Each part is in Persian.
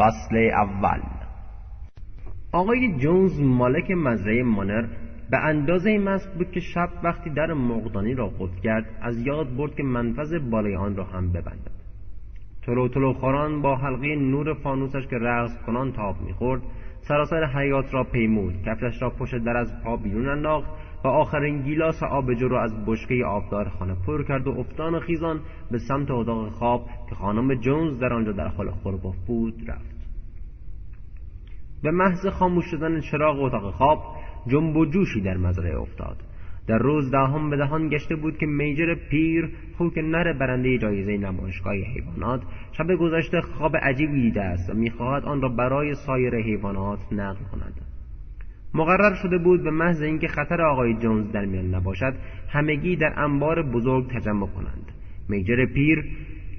فصل اول. آقای جونز مالک مزرعه مانر به اندازه مست بود که شب وقتی در مقدانی را قفل کرد از یاد برد که منفذ بالای آن را هم ببندد. تلو تلو خوران با حلقه نور فانوسش که رقص کنان تاب می‌خورد سراسر حیات را پیمود کفشش را پشت در از پا بیرون انداخت و آخرین گیلاس آبجو را از بشکه آبدار خانه پر کرد و افتان و خیزان به سمت اتاق خواب که خانم جونز در آنجا در حال خورباف بود رفت. به محض خاموش شدن چراغ اتاق خواب جنب و جوشی در مزرعه افتاد. در روز دهم به دهان گشته بود که میجر پیر خوک نر برنده جایزه نمایشگاه حیوانات شب گذشته خواب عجیبی دیده است و می‌خواهد آن را برای سایر حیوانات نقل کند. مقرر شده بود به محض اینکه خطر آقای جونز در میان نباشد همگی در انبار بزرگ تجمع کنند. میجر پیر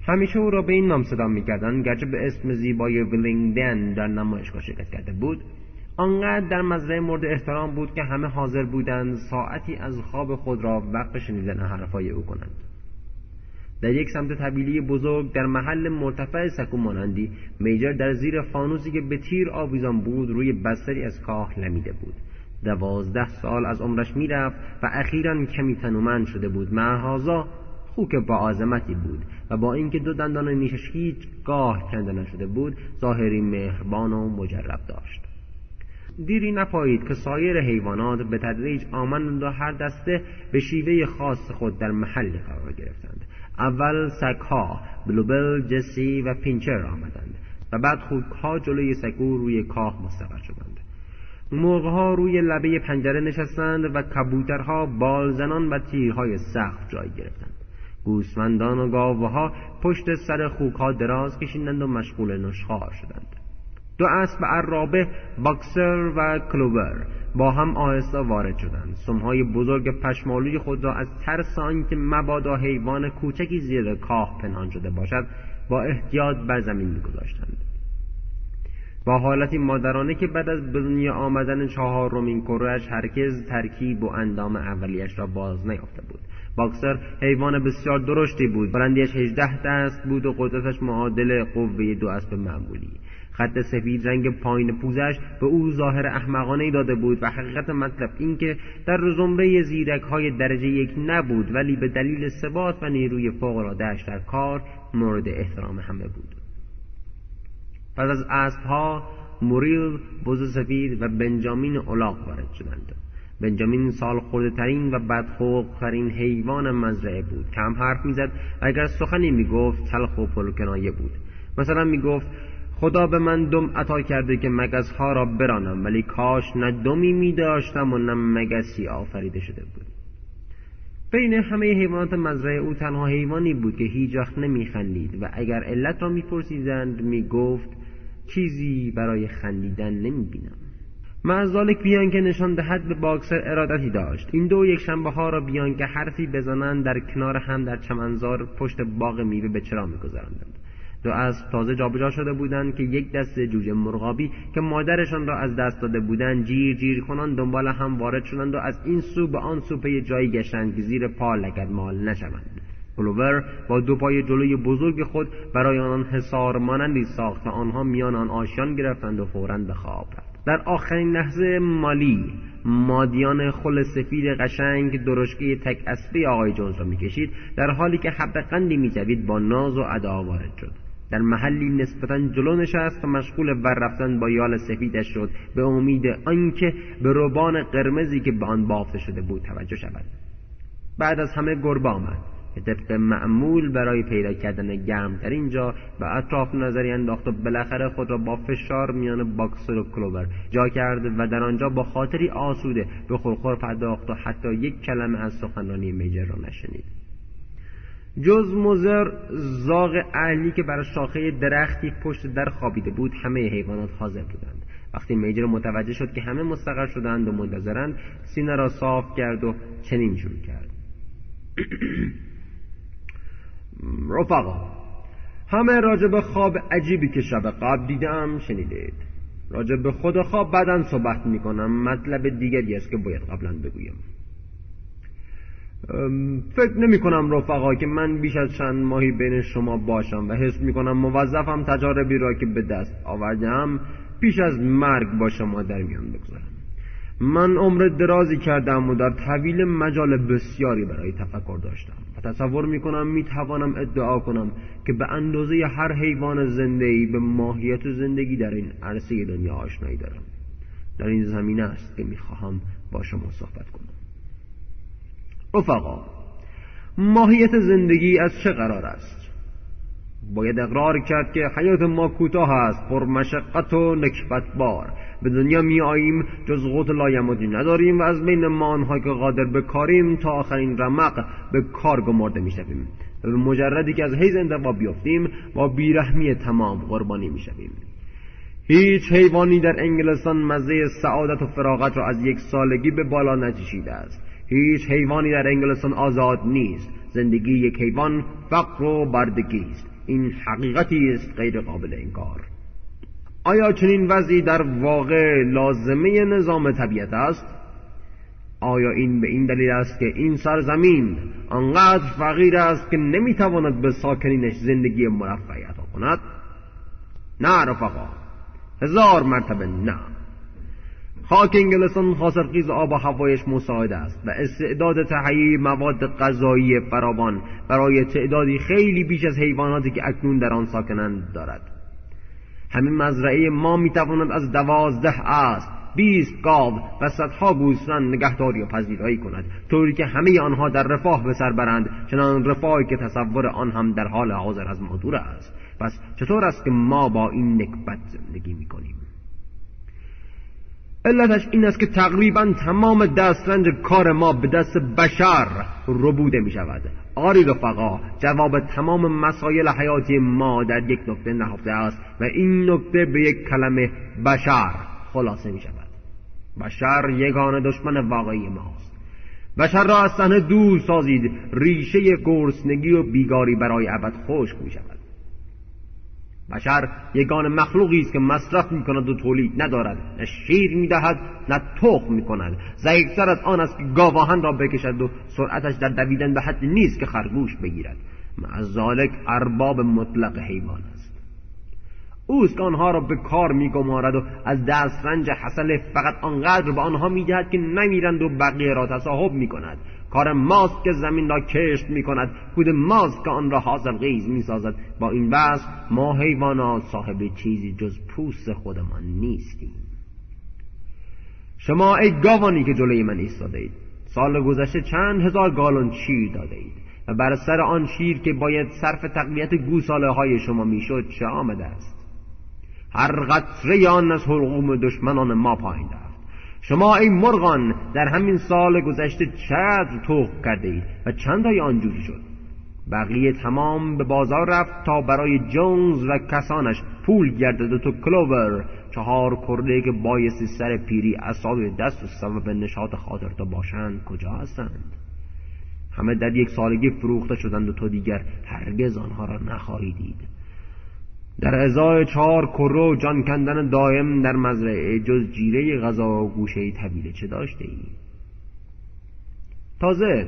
همیشه او را به این نام صدا می‌کردند. گرچه به اسم زیبای ویلینگدن در نمایشگاه شرکت کرده بود آنقدر در مزرعه مورد احترام بود که همه حاضر بودند ساعتی از خواب خود را وقت شنیدن حرفهای او کنند. در یک سمت طبیلی بزرگ در محل مرتفع سکو مانندی میجر در زیر فانوسی که به تیر آویزان بود روی بستری از کاه لمیده بود. دوازده سال از عمرش می‌رفت و اخیرا کمی تنومند شده بود. معهازا خوک با عظمتی بود و با اینکه دو دندان نیشش هیچ گاه کنده نشده بود ظاهری مهربان و مجرب داشت. دیری نپایید که سایر حیوانات به تدریج آمدند و هر دسته به شیوه خاص خود در محلی قرار گرفتند. اول سگها بلوبل جسی و پینچر آمدند و بعد خوکها جلوی سکو روی کاه مستقر شدند. مرغها روی لبه پنجره نشستند و کبوترها بالزنان و تیرهای سخت جای گرفتند. گوسفندان و گاوها پشت سر خوکها دراز کشیدند و مشغول نشخار شدند. دو اسب عرابه باکسر و کلوور با هم آهسته وارد شدند. سمهای بزرگ پشمالوی خود را از ترس آنکه مبادا حیوان کوچکی زیر کاه پنهان شده باشد با احتیاط بر زمین میگذاشتند. با حالتی مادرانه که بعد از به دنیا آمدن چهارمین کرهاش هرگز ترکیب و اندام اولیش را باز نیافته بود. باکسر حیوان بسیار درشتی بود. بلندیش هجده دست بود و قدرتش معادل قوه دو اسب معمولی. خط سفید رنگ پایین پوزش به او ظاهر احمقانه داده بود و حقیقت مطلب این که در زمره زیرک های درجه یک نبود ولی به دلیل ثبات و نیروی فوقالعادهاش در کار مورد احترام همه بود. پس از اسبها موریل بز سفید و بنجامین اولاق وارد شدند. بنجامین سال خورده ترین و بدخوق ترین حیوان مزرعه بود. کم حرف می‌زد. اگر سخنی می‌گفت تلخ و پرکنایه بود. مثلا می‌گفت خدا به من دم عطا کرده که مگزها را برانم ولی کاش نه دمی می داشتم و نه مگسی آفریده شده بود. بین همه حیوانات مزرعه او تنها حیوانی بود که هیچ وقت نمیخندید و اگر علت را میپرسیدند می‌گفت چیزی برای خندیدن نمی‌بینم. معذالک بیان که نشان دهد به باکسر ارادتی داشت. این دو یک شنبه ها را بیان که حرفی بزنند در کنار هم در چمنزار پشت باغ میوه به چرا میگذراندند. دو اسب تازه جابجا شده بودند که یک دسته جوجه مرغابی که مادرشان را از دست داده بودند جیر جیر کنان دنبال هم وارد شدند و از این سو به آن سو پی جایی گشتند که زیر پا لگد مال نشوند. پلوور با دو پای جلوی بزرگ خود برای آنان حصار مانندی ساخت و آنها میان آن آشیان گرفتند و فورا به خواب رفت در آخرین لحظه مالی مادیان خل سفید قشنگ درشکه تک اسبه آقای جونز را می‌کشید در حالی که حب قندی میجوید با ناز و ادا وارد شد. در محلی نسبتا جلو نشست و مشغول ور رفتن با یال سفیدش شد به امید آنکه به روبان قرمزی که به آن بافته شده بود توجه شود. بعد از همه گربه آمد. که طبق معمول برای پیدا کردن گرمترین جا به اطراف نظری انداخت و بالاخره خود را با فشار میان باکسر و کلوور جا کرد و در آنجا با خاطری آسوده به خورخور پرداخت و حتی یک کلمه از سخنرانی میجر را نشنید. جز مزر زاغ اهلی که بر شاخه درختی پشت در خوابیده بود همه حیوانات حاضر بودند. وقتی میجر متوجه شد که همه مستقر شدند و منتظرند سینه را صاف کرد و چنین شروع کرد. رفقا همه راجب خواب عجیبی که شب قبل دیدم شنیدید. راجب خود خواب بعدا صحبت می‌کنم مطلب دیگری است که باید قبلا بگویم. فکر نمی کنم رفقا که من بیش از چند ماهی بین شما باشم و حس می کنم موظفم تجاربی را که به دست آوردم پیش از مرگ با شما در میان بگذارم. من عمر درازی کردم و در طویل مجال بسیاری برای تفکر داشتم و تصور می کنم می توانم ادعا کنم که به اندازه هر حیوان زندگی به ماهیت زندگی در این عرصه دنیا آشنایی دارم. در این زمینه است که می خواهم با شما صحبت کنم. رفقا ماهیت زندگی از چه قرار است؟ باید اقرار کرد که حیات ما کوتاه است پر مشقت و نکبت بار به دنیا می آییم جز قوت لایمدی نداریم و از بین ما آنهایی که قادر به کاریم تا آخرین رمق به کار گمارده می شویم و به مجردی که از حیز انتقا بیفتیم با بیرحمی تمام قربانی می شویم هیچ حیوانی در انگلستان مزه سعادت و فراغت را از یک سالگی به بالا نچشیده است. هیچ حیوانی در انگلستان آزاد نیست. زندگی یک حیوان فقر و بردگی است. این حقیقتی است غیر قابل انکار. آیا چنین وضعی در واقع لازمه نظام طبیعت است؟ آیا این به این دلیل است که این سرزمین آنقدر فقیر است که نمی‌تواند به ساکنینش زندگی مرفعی عطا کند؟ نه رفقا. هزار مرتبه نه. خاک انگلستان خاصرخیز آب و هوایش مساعد است و استعداد تهیه مواد غذایی فراوان برای تعدادی خیلی بیش از حیواناتی که اکنون در آن ساکنند دارد. همین مزرعه ما می‌تواند از دوازده است بیست گاو و صدها گوسفند نگهداری و پذیرایی کند طوری که همه آنها در رفاه به سر برند چنان رفاهی که تصور آن هم در حال حاضر از ما است. پس چطور است که ما با این نکبت زندگی می‌کنیم؟ علتش این است که تقریبا تمام دسترنج کار ما به دست بشر ربوده می شود آری رفقا جواب تمام مسایل حیاتی ما در یک نکته نهفته است و این نکته به یک کلمه بشر خلاصه می شود بشر یگان دشمن واقعی ماست. بشر را از صحنه دور سازید. ریشه گرسنگی و بیگاری برای ابد خشک می شود بشر یگان مخلوقی است که مصرف می کند و تولید ندارد نه شیر می دهد نه تخم می کند ضعیفتر از آن است که گاواهن را بکشد و سرعتش در دویدن به حد نیست که خرگوش بگیرد. ذالک ارباب مطلق حیوان است. اوست که آنها را به کار میگمارد و از دسترنج حسل فقط آنقدر به آنها می‌دهد که نمیرند و بقیه را تصاحب می‌کند. کار ماست که زمین را کشت می کند کود ماست که آن را حاصل غیز می سازد با این بحث ما حیوانات صاحب چیزی جز پوست خودمان نیستیم. شما ای گاوانی که جلوی من ایستاده اید سال گذشته چند هزار گالون شیر داده اید و بر سر آن شیر که باید صرف تقویت گوساله های شما می‌شد چه آمده است؟ هر قطره آن از حلقوم دشمنان ما پایین شما ای مرغان در همین سال گذشته چقدر توق کرده اید و چند های آنجوری شد؟ بقیه تمام به بازار رفت تا برای جونز و کسانش پول گردد و تو کلوور چهار کرده که بایستی سر پیری اصاب دست و سبب نشاط خاطر تا باشند کجا هستند؟ همه در یک سالگی فروخته شدند و تو دیگر هرگز آنها را نخواهی دید. در ازای چهار کرو جان کندن دائم در مزرعه جز جیره غذا و گوشه طویله چه داشته ای؟ تازه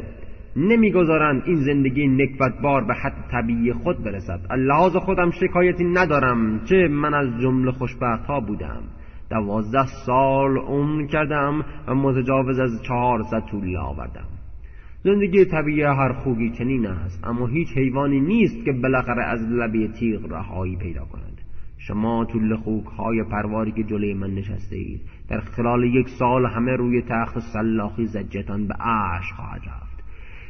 نمی‌گذارند این زندگی نکبتبار به حد طبیعی خود برسد. اللحاظ خودم شکایتی ندارم چه من از جمله خوشبخت ها بودم. دوازده سال عمر کردم و متجاوز از چهارصد طولی آوردم. زندگی طبیعی هر خوگی چنین است اما هیچ حیوانی نیست که بالاخره از لبه تیغ رهایی پیدا کند. شما طول خوک های پرواری که جلوی من نشسته اید در خلال یک سال همه روی تخت سلاخی زجتان به عش خواهد رفت.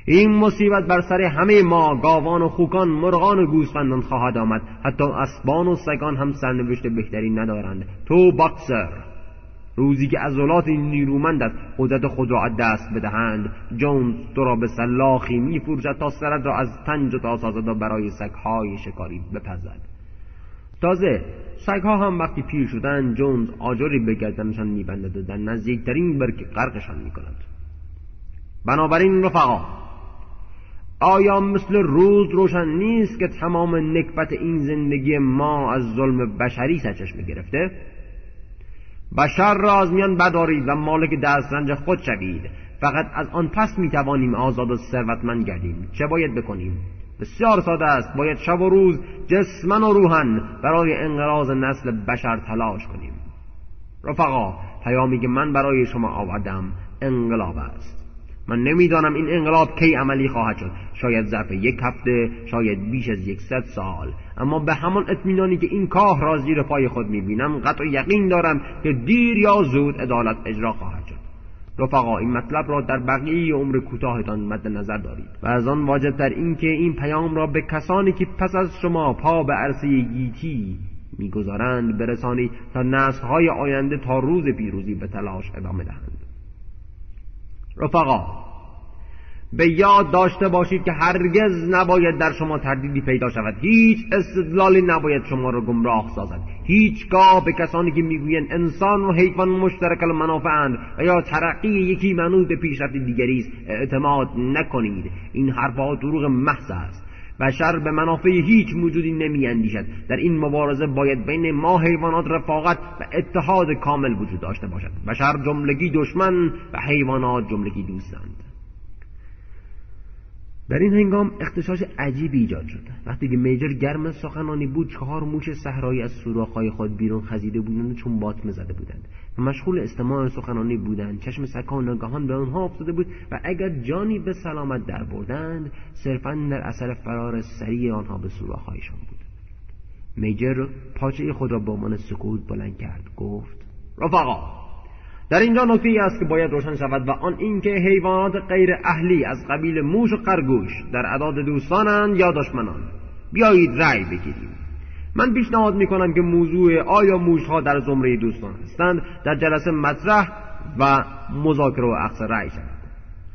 این مصیبت بر سر همه ما گاوان و خوکان مرغان و گوسفندان خواهد آمد. حتی اسبان و سگان هم سرنوشت بهتری ندارند. تو باکسر. روزی که عضلات نیرومندت قدرت خود را از دست بدهند جونز تو را به سلاخی میفروشد تا سرت را از تنج تا سازد و برای سگهای شکاری بپزد. تازه سگها هم وقتی پیر شدن جونز آجری به گردنشان میبندد و در نزدیکترین برک غرقشان می‌کند. بنابراین رفقا آیا مثل روز روشن نیست که تمام نکبت این زندگی ما از ظلم بشری سرچشمه گرفته؟ بشر را از میان بدارید و مالک دسترنج خود شوید. فقط از آن پس می توانیم آزاد و ثروتمند گردیم. چه باید بکنیم؟ بسیار ساده است. باید شب و روز جسمن و روحن برای انقراض نسل بشر تلاش کنیم. رفقا پیامی که من برای شما آوردم انقلاب است. من نمی‌دانم این انقلاب کی عملی خواهد شد. شاید ظرف یک هفته شاید بیش از یکصد سال. اما به همان اطمینانی که این کاه را زیر پای خود می‌بینم قطع یقین دارم که دیر یا زود عدالت اجرا خواهد شد. رفقا این مطلب را در بقیه عمر کوتاهتان مد نظر دارید. و از آن واجب در اینکه این پیام را به کسانی که پس از شما پا به عرصه گیتی می‌گذارند برسانید تا نسلهای آینده تا روز پیروزی به تلاش ادامه دهند. رفقا به یاد داشته باشید که هرگز نباید در شما تردیدی پیدا شود. هیچ استدلالی نباید شما را گمراه سازد. هیچگاه به کسانی که می‌گویند انسان و حیوان مشترک المنافعند و یا ترقی یکی منوط به پیشرفت دیگری است اعتماد نکنید. این حرفها دروغ محض است. بشر به منافع هیچ موجودی نمی اندیشد در این مبارزه باید بین ما حیوانات رفاقت و اتحاد کامل وجود داشته باشد بشر جملگی دشمن و حیوانات جملگی دوستند. در این هنگام اختشاش عجیبی ایجاد شد. وقتی که میجر گرم سخنانی بود چهار موش صحرایی از سوراخهای خود بیرون خزیده بودند و چون باطمه زده بودند. و مشغول استماع سخنانی بودند. چشم سکان ناگهان به آنها افتاده بود و اگر جانی به سلامت در بردند صرفا در اثر فرار سریع آنها به سوراخهایشان بود. میجر پاچه خود را با عنوان سکوت بلند کرد. گفت رفقا در اینجا نکته ای است که باید روشن شود و آن اینکه حیوانات غیر اهلی از قبیل موش و خرگوش در عداد دوستانند یا دشمنان. بیایید رأی بگیریم. من پیشنهاد می‌کنم که موضوع آیا موشها در زمره دوستان هستند در جلسه مطرح و مذاکره و اخذ رأی شود.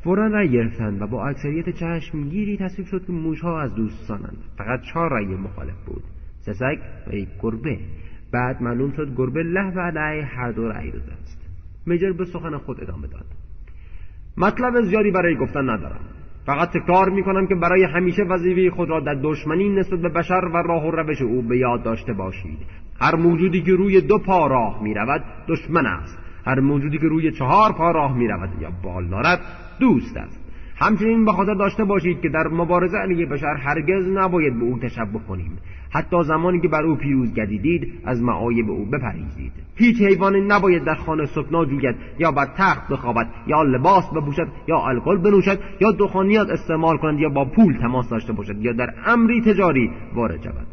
فورا رأی گرفتند و با اکثریت چشمگیری تصویب شد که موشها از دوستانند. فقط چهار رأی مخالف بود. سسک و یک گربه. بعد معلوم شد گربه له و علیه هر دو رأی داده است میجر به سخن خود ادامه داد. مطلب زیادی برای گفتن ندارم. فقط تکرار می‌کنم که برای همیشه وظیفه خود را در دشمنی نسبت به بشر و راه و روش او به یاد داشته باشید. هر موجودی که روی دو پا راه می‌رود دشمن است. هر موجودی که روی چهار پا راه می‌رود یا بال دارد دوست است. همچنین به خاطر داشته باشید که در مبارزه علیه بشر هرگز نباید به او تشبه کنیم. حتی زمانی که بر او پیروز گردیدید از معایب او بپریزید هیچ حیوانی نباید در خانه سکنا جوید یا بر تخت بخوابد یا لباس بپوشد یا الکل بنوشد یا دخانیات استعمال کند یا با پول تماس داشته باشد یا در امری تجاری وارد شود.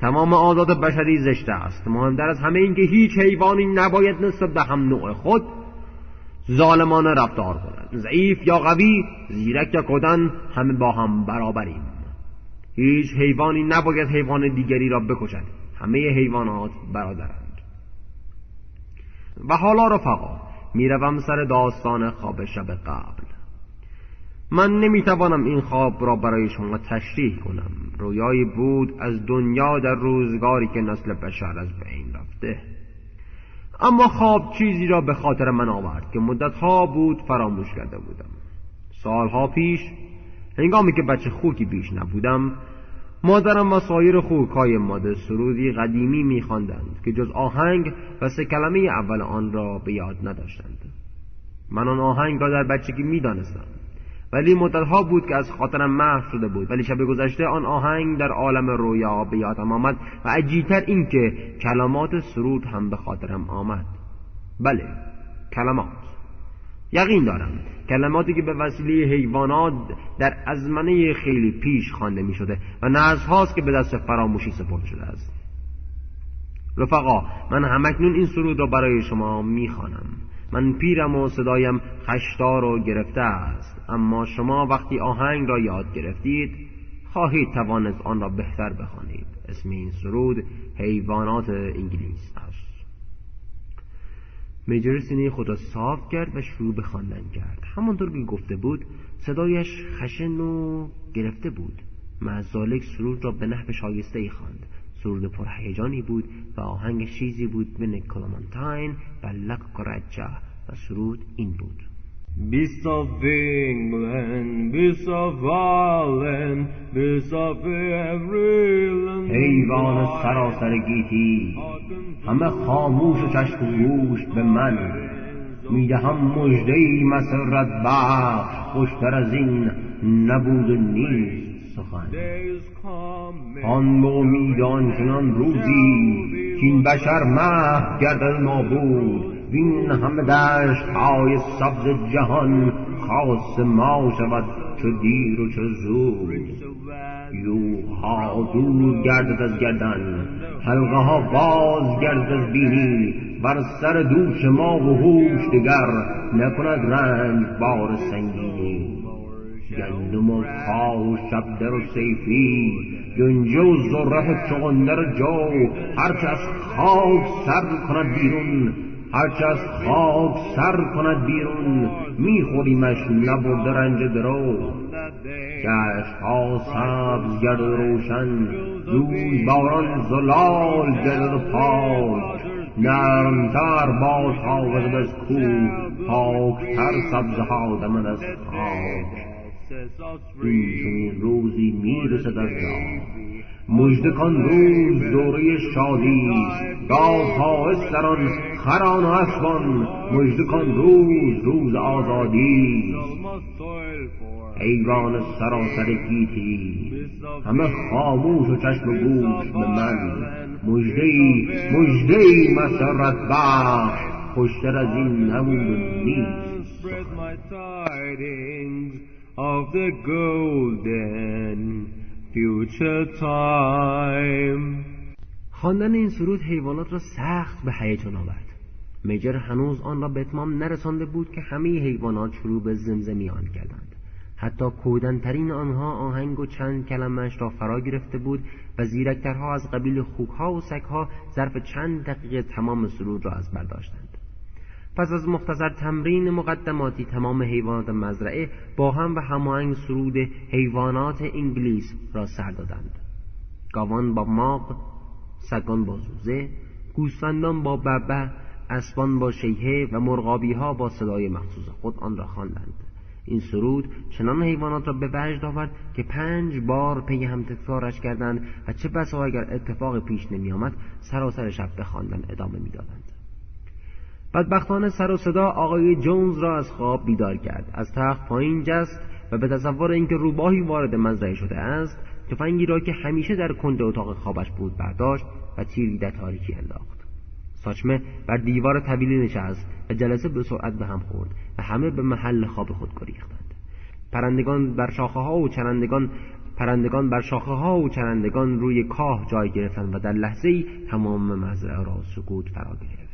تمام آزاد بشری زشته است. مهمتر از همه اینکه هیچ حیوانی نباید نسبت به هم نوع خود ظالمانه رفتار کند ضعیف یا قوی زیرک یا کدن همه با هم برابریم. هیچ حیوانی نباید حیوان دیگری را بکشد. همه حیوانات برادرند. و حالا رفقا می‌روم سر داستان خواب شب قبل. من نمی‌توانم این خواب را برای شما تشریح کنم. رویایی بود از دنیا در روزگاری که نسل بشر از بین رفته. اما خواب چیزی را به خاطر من آورد که مدتها بود فراموش کرده بودم. سالها پیش هنگامی که بچه خوکی بیش نبودم مادرم و سایر های ماده سرودی قدیمی میخواندند که جز آهنگ و سه کلمه اول آن را به یاد نداشتند. من آن آهنگ را در بچگی می‌دانستم. ولی مدتها بود که از خاطرم محو شده بود. ولی شب گذشته آن آهنگ در عالم رویا به یادم آمد و عجیبتر اینکه کلمات سرود هم به خاطرم آمد. بله کلمات. یقین دارم کلماتی که به وسیله حیوانات در ازمنه خیلی پیش خوانده می شده و نزد هاست که به دست فراموشی سپرده شده است. رفقا من همکنون این سرود را برای شما می‌خوانم. من پیرم و صدایم خشدار و گرفته است. اما شما وقتی آهنگ را یاد گرفتید خواهید توانست آن را بهتر بخوانید. اسم این سرود حیوانات انگلیس است. میجر سینه خود را صاف کرد و شروع به خواندن کرد. همانطور که گفته بود صدایش خشن و گرفته بود. معزالک سرود را به نحو شایسته ای خواند. سرود پرهیجانی بود و آهنگ چیزی بود بین کلامانتاین و لک و سرود این بود. Beasts of England, beasts of Ireland, beasts of every land. حیوان سراسر گیتی همه خاموش و چشم گوش به من. می‌دهم مژده ای مسرت بخش خوشتر از این نبود نیست. سخن آن به امید آنچنان روزی که بشر محو گردد نابود. وین همه دشت های سبز جهان خاص ما شود چو دیر و چو زود. یوها دور گردد از گردن حلقه ها باز گردد از بینی. بر سر دوش ما و هوش دگر نکند رنج بار سنگینی. گندم و پا و شبدر و سیفی گنجه و زره چغندر جو هرچه از خاک سر کند بیرون هرچه از خاک سر کند بیرون میخوریمش نبرده رنج درو. گشت ها سبز گرد روشن روز باران زلال گرد پاک. نرمتر باش حافظ از کو پاکتر سبزها دمد از خاک. این چنین روزی می‌رسد از جا. مژده کن روز دوره شادی گاو ها استران خران و اسبان. مژده کن روز روز آزادی حیوان سراسر گیتی همه خاموش و چشم و گوش به من. مژده ای مژده ای مسرت بخش. خوشتر از این نبود نیست. Of the golden future time. خواندن این سرود حیوانات را سخت به هیجان آورد. میجر هنوز آن را به اتمام نرسانده بود که همه حیوانات شروع به زمزمی آن کردند. حتی کودنترین آنها آهنگ و چند کلمش را فرا گرفته بود و زیرکترها از قبیل خوکها و سگها ظرف چند دقیقه تمام سرود را از برداشتند پس از مختصر تمرین مقدماتی تمام حیوانات مزرعه با هم و هماهنگ سرود حیوانات انگلیس را سر دادند. گاوان با ماغ سگان با زوزه گوسفندان با ببه اسبان با شیهه و مرغابی ها با صدای مخصوص خود آن را خواندند. این سرود چنان حیوانات را به وجد آورد که پنج بار پی هم تکرارش کردند و چه بسا اگر اتفاق پیش نمی آمد سراسر شب به خواندن ادامه می‌دادند. بدبختانه سر و صدا آقای جونز را از خواب بیدار کرد. از تخت پایین جست و به تصور اینکه روباهی وارد مزرعه شده است تفنگی را که همیشه در کنج اتاق خوابش بود برداشت و تیری در تاریکی انداخت. ساچمه بر دیوار طویلی نشست و جلسه به سرعت به هم خورد و همه به محل خواب خود گریختند. پرندگان بر شاخه ها و چرندگان پرندگان بر شاخه ها و چرندگان روی کاه جای گرفتند و در لحظه ای تمام مزرعه را سکوت فرا گرفت.